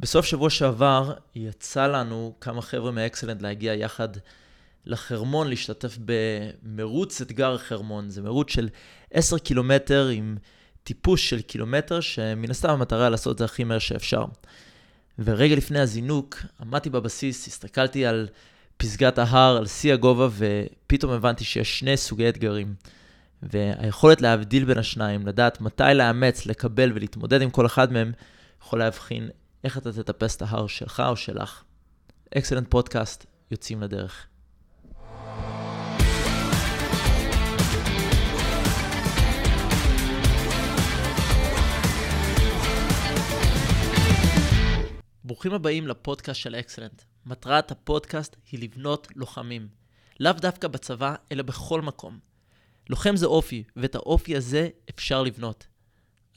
בסוף שבוע שעבר יצא לנו כמה חבר'ה מאקסלנט להגיע יחד לחרמון, להשתתף במרוץ אתגר החרמון. זה מרוץ של 10 קילומטר עם טיפוס של קילומטר, שמן הסתם המטרה לעשות את זה הכי מהר שאפשר. ורגע לפני הזינוק, עמדתי בבסיס, הסתכלתי על פסגת ההר, על שיא הגובה, ופתאום הבנתי שיש שני סוגי אתגרים. והיכולת להבדיל בין השניים, לדעת מתי לאמץ, לקבל ולהתמודד עם כל אחד מהם, יכול להבחין איך אתה תטפס את ההר שלך או שלך. אקסלנט פודקאסט, יוצאים לדרך. ברוכים הבאים לפודקאסט של אקסלנט. מטרת הפודקאסט היא לבנות לוחמים. לאו דווקא בצבא, אלא בכל מקום. לוחם זה אופי, ואת האופי הזה אפשר לבנות.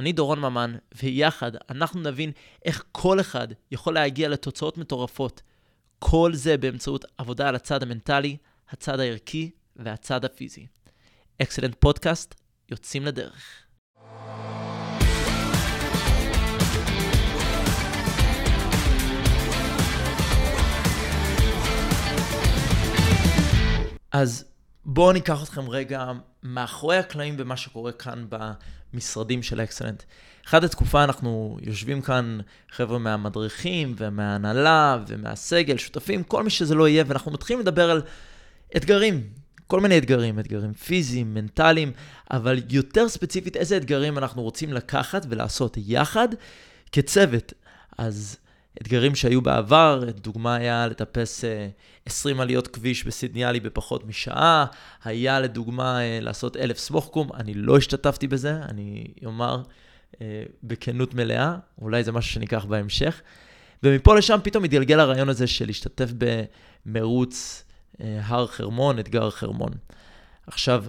אני דורון ממן, ויחד אנחנו נבין איך כל אחד יכול להגיע לתוצאות מטורפות. כל זה באמצעות עבודה על הצד המנטלי, הצד הערכי והצד הפיזי. אקסלנט פודקאסט, יוצאים לדרך. אז בואו ניקח אתכם רגע מאחורי הקלעים במה שקורה כאן במשרדים של אקסלנט. אחת התקופה אנחנו יושבים כאן חבר'ה מהמדריכים ומההנהלה ומהסגל, שותפים, כל מי שזה לא יהיה, ואנחנו מתחילים לדבר על אתגרים, כל מיני אתגרים, אתגרים פיזיים, מנטליים, אבל יותר ספציפית איזה אתגרים אנחנו רוצים לקחת ולעשות יחד כצוות. אז אתגרים שהיו בעבר, דוגמה היה לטפס 20 אה, עליות כביש בסידניאלי בפחות משעה, היה לדוגמה אה, לעשות אלף סמוך אני לא השתתפתי בזה, אני אומר אה, בכנות מלאה, אולי זה משהו שניקח בהמשך. ומפה לשם פתאום התגלגל הרעיון הזה של להשתתף במרוץ הר חרמון, אתגר חרמון. עכשיו,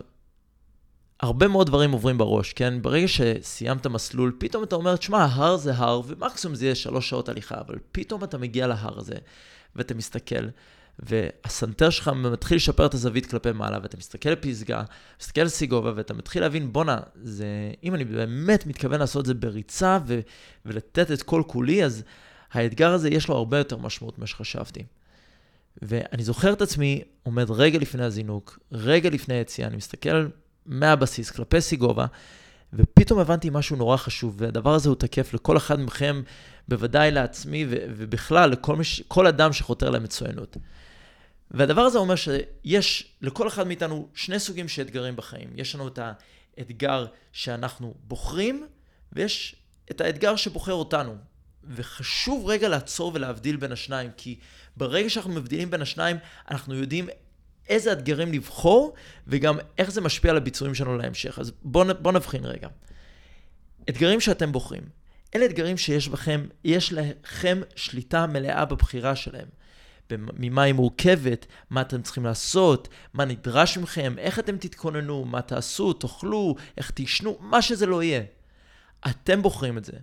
הרבה מאוד דברים עוברים בראש, כן? ברגע שסיימת מסלול, פתאום אתה אומר, תשמע, ההר זה הר, ומקסימום זה יהיה שלוש שעות הליכה, אבל פתאום אתה מגיע להר הזה, ואתה מסתכל, והסנטר שלך מתחיל לשפר את הזווית כלפי מעלה, ואתה מסתכל לפסגה, מסתכל על סיגובה, ואתה מתחיל להבין, בואנה, זה, אם אני באמת מתכוון לעשות את זה בריצה, ו, ולתת את כל כולי, אז האתגר הזה יש לו הרבה יותר משמעות ממה שחשבתי. ואני זוכר את עצמי עומד רגע לפני הזינוק, רגע לפני היציאה, אני מסתכל מהבסיס, כלפי סיגובה, ופתאום הבנתי משהו נורא חשוב, והדבר הזה הוא תקף לכל אחד מכם, בוודאי לעצמי, ובכלל לכל מש- כל אדם שחותר למצוינות. והדבר הזה אומר שיש לכל אחד מאיתנו שני סוגים של אתגרים בחיים. יש לנו את האתגר שאנחנו בוחרים, ויש את האתגר שבוחר אותנו. וחשוב רגע לעצור ולהבדיל בין השניים, כי ברגע שאנחנו מבדילים בין השניים, אנחנו יודעים איזה אתגרים לבחור, וגם איך זה משפיע על הביצועים שלנו להמשך. אז בואו בוא נבחין רגע. אתגרים שאתם בוחרים, אלה אתגרים שיש בכם, יש לכם שליטה מלאה בבחירה שלהם. ממה היא מורכבת, מה אתם צריכים לעשות, מה נדרש מכם, איך אתם תתכוננו, מה תעשו, תאכלו, איך תישנו, מה שזה לא יהיה. אתם בוחרים את זה.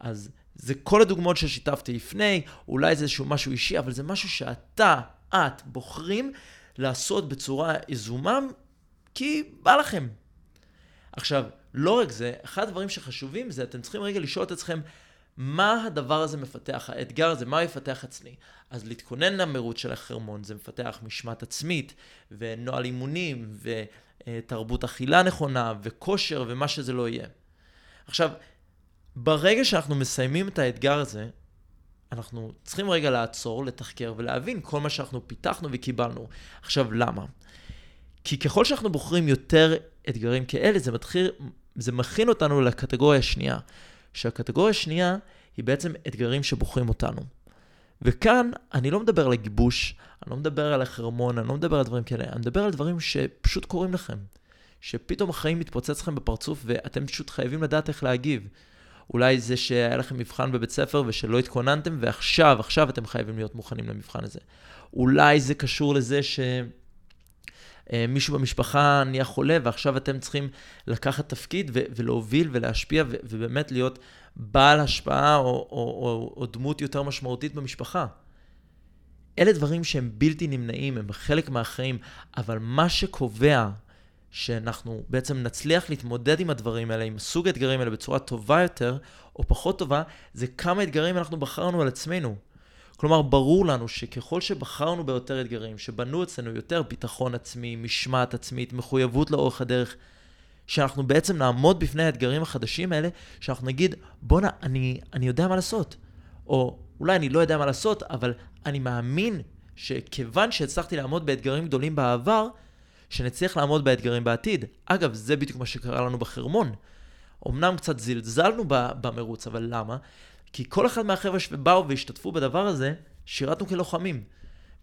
אז זה כל הדוגמאות ששיתפתי לפני, אולי זה איזשהו משהו אישי, אבל זה משהו שאתה, את, בוחרים לעשות בצורה יזומה, כי בא לכם. עכשיו, לא רק זה, אחד הדברים שחשובים זה, אתם צריכים רגע לשאול את עצמכם, מה הדבר הזה מפתח, האתגר הזה, מה יפתח אצלי? אז להתכונן למרוץ של החרמון, זה מפתח משמעת עצמית, ונוהל אימונים, ותרבות אכילה נכונה, וכושר, ומה שזה לא יהיה. עכשיו, ברגע שאנחנו מסיימים את האתגר הזה, אנחנו צריכים רגע לעצור, לתחקר ולהבין כל מה שאנחנו פיתחנו וקיבלנו. עכשיו, למה? כי ככל שאנחנו בוחרים יותר אתגרים כאלה, זה, מתחיל, זה מכין אותנו לקטגוריה השנייה. שהקטגוריה השנייה היא בעצם אתגרים שבוחרים אותנו. וכאן אני לא מדבר על הגיבוש, אני לא מדבר על החרמון, אני לא מדבר על דברים כאלה, אני מדבר על דברים שפשוט קורים לכם. שפתאום החיים מתפוצץ לכם בפרצוף ואתם פשוט חייבים לדעת איך להגיב. אולי זה שהיה לכם מבחן בבית ספר ושלא התכוננתם, ועכשיו, עכשיו אתם חייבים להיות מוכנים למבחן הזה. אולי זה קשור לזה ש... אה, מישהו במשפחה נהיה חולה, ועכשיו אתם צריכים לקחת תפקיד ו- ולהוביל ולהשפיע ו- ובאמת להיות בעל השפעה או, או, או, או דמות יותר משמעותית במשפחה. אלה דברים שהם בלתי נמנעים, הם חלק מהחיים, אבל מה שקובע שאנחנו בעצם נצליח להתמודד עם הדברים האלה, עם סוג האתגרים האלה בצורה טובה יותר, או פחות טובה, זה כמה אתגרים אנחנו בחרנו על עצמנו. כלומר, ברור לנו שככל שבחרנו ביותר אתגרים, שבנו אצלנו יותר ביטחון עצמי, משמעת עצמית, מחויבות לאורך הדרך, שאנחנו בעצם נעמוד בפני האתגרים החדשים האלה, שאנחנו נגיד, בואנה, אני, אני יודע מה לעשות. או אולי אני לא יודע מה לעשות, אבל אני מאמין שכיוון שהצלחתי לעמוד באתגרים גדולים בעבר, שנצליח לעמוד באתגרים בעתיד. אגב, זה בדיוק מה שקרה לנו בחרמון. אמנם קצת זלזלנו במרוץ, אבל למה? כי כל אחד מהחבר'ה שבאו והשתתפו בדבר הזה, שירתנו כלוחמים.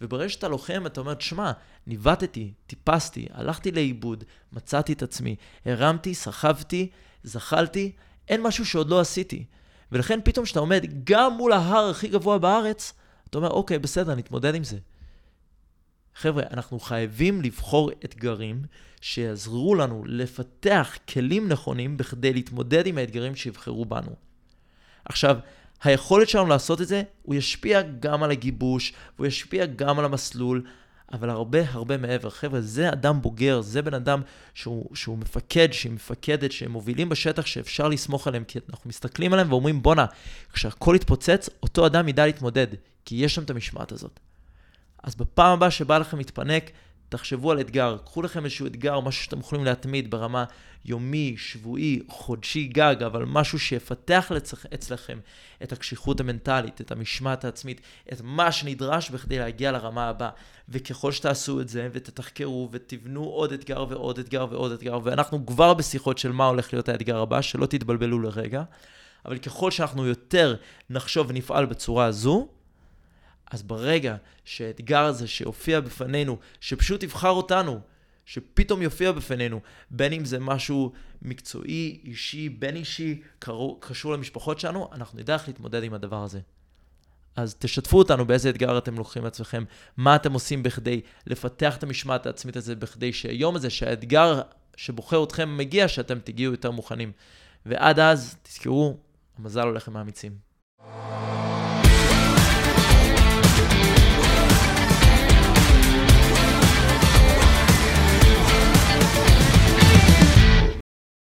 וברגע שאתה לוחם, אתה אומר, שמע, ניווטתי, טיפסתי, הלכתי לאיבוד, מצאתי את עצמי, הרמתי, סחבתי, זחלתי, אין משהו שעוד לא עשיתי. ולכן פתאום כשאתה עומד גם מול ההר הכי גבוה בארץ, אתה אומר, אוקיי, בסדר, נתמודד עם זה. חבר'ה, אנחנו חייבים לבחור אתגרים שיעזרו לנו לפתח כלים נכונים בכדי להתמודד עם האתגרים שיבחרו בנו. עכשיו, היכולת שלנו לעשות את זה, הוא ישפיע גם על הגיבוש, והוא ישפיע גם על המסלול, אבל הרבה הרבה מעבר. חבר'ה, זה אדם בוגר, זה בן אדם שהוא, שהוא מפקד, שהיא מפקדת, שהם מובילים בשטח שאפשר לסמוך עליהם, כי אנחנו מסתכלים עליהם ואומרים, בואנה, כשהכול יתפוצץ, אותו אדם ידע להתמודד, כי יש שם את המשמעת הזאת. אז בפעם הבאה שבא לכם להתפנק, תחשבו על אתגר, קחו לכם איזשהו אתגר, משהו שאתם יכולים להתמיד ברמה יומי, שבועי, חודשי גג, אבל משהו שיפתח לצח, אצלכם את הקשיחות המנטלית, את המשמעת העצמית, את מה שנדרש בכדי להגיע לרמה הבאה. וככל שתעשו את זה, ותתחקרו, ותבנו עוד אתגר ועוד אתגר ועוד אתגר, ואנחנו כבר בשיחות של מה הולך להיות האתגר הבא, שלא תתבלבלו לרגע, אבל ככל שאנחנו יותר נחשוב ונפעל בצורה הזו, אז ברגע שהאתגר הזה שיופיע בפנינו, שפשוט יבחר אותנו, שפתאום יופיע בפנינו, בין אם זה משהו מקצועי, אישי, בין אישי, קשור למשפחות שלנו, אנחנו נדע איך להתמודד עם הדבר הזה. אז תשתפו אותנו באיזה אתגר אתם לוקחים לעצמכם, מה אתם עושים בכדי לפתח את המשמעת העצמית הזה, בכדי שהיום הזה, שהאתגר שבוחר אתכם מגיע, שאתם תגיעו יותר מוכנים. ועד אז, תזכרו, המזל הולך עם האמיצים.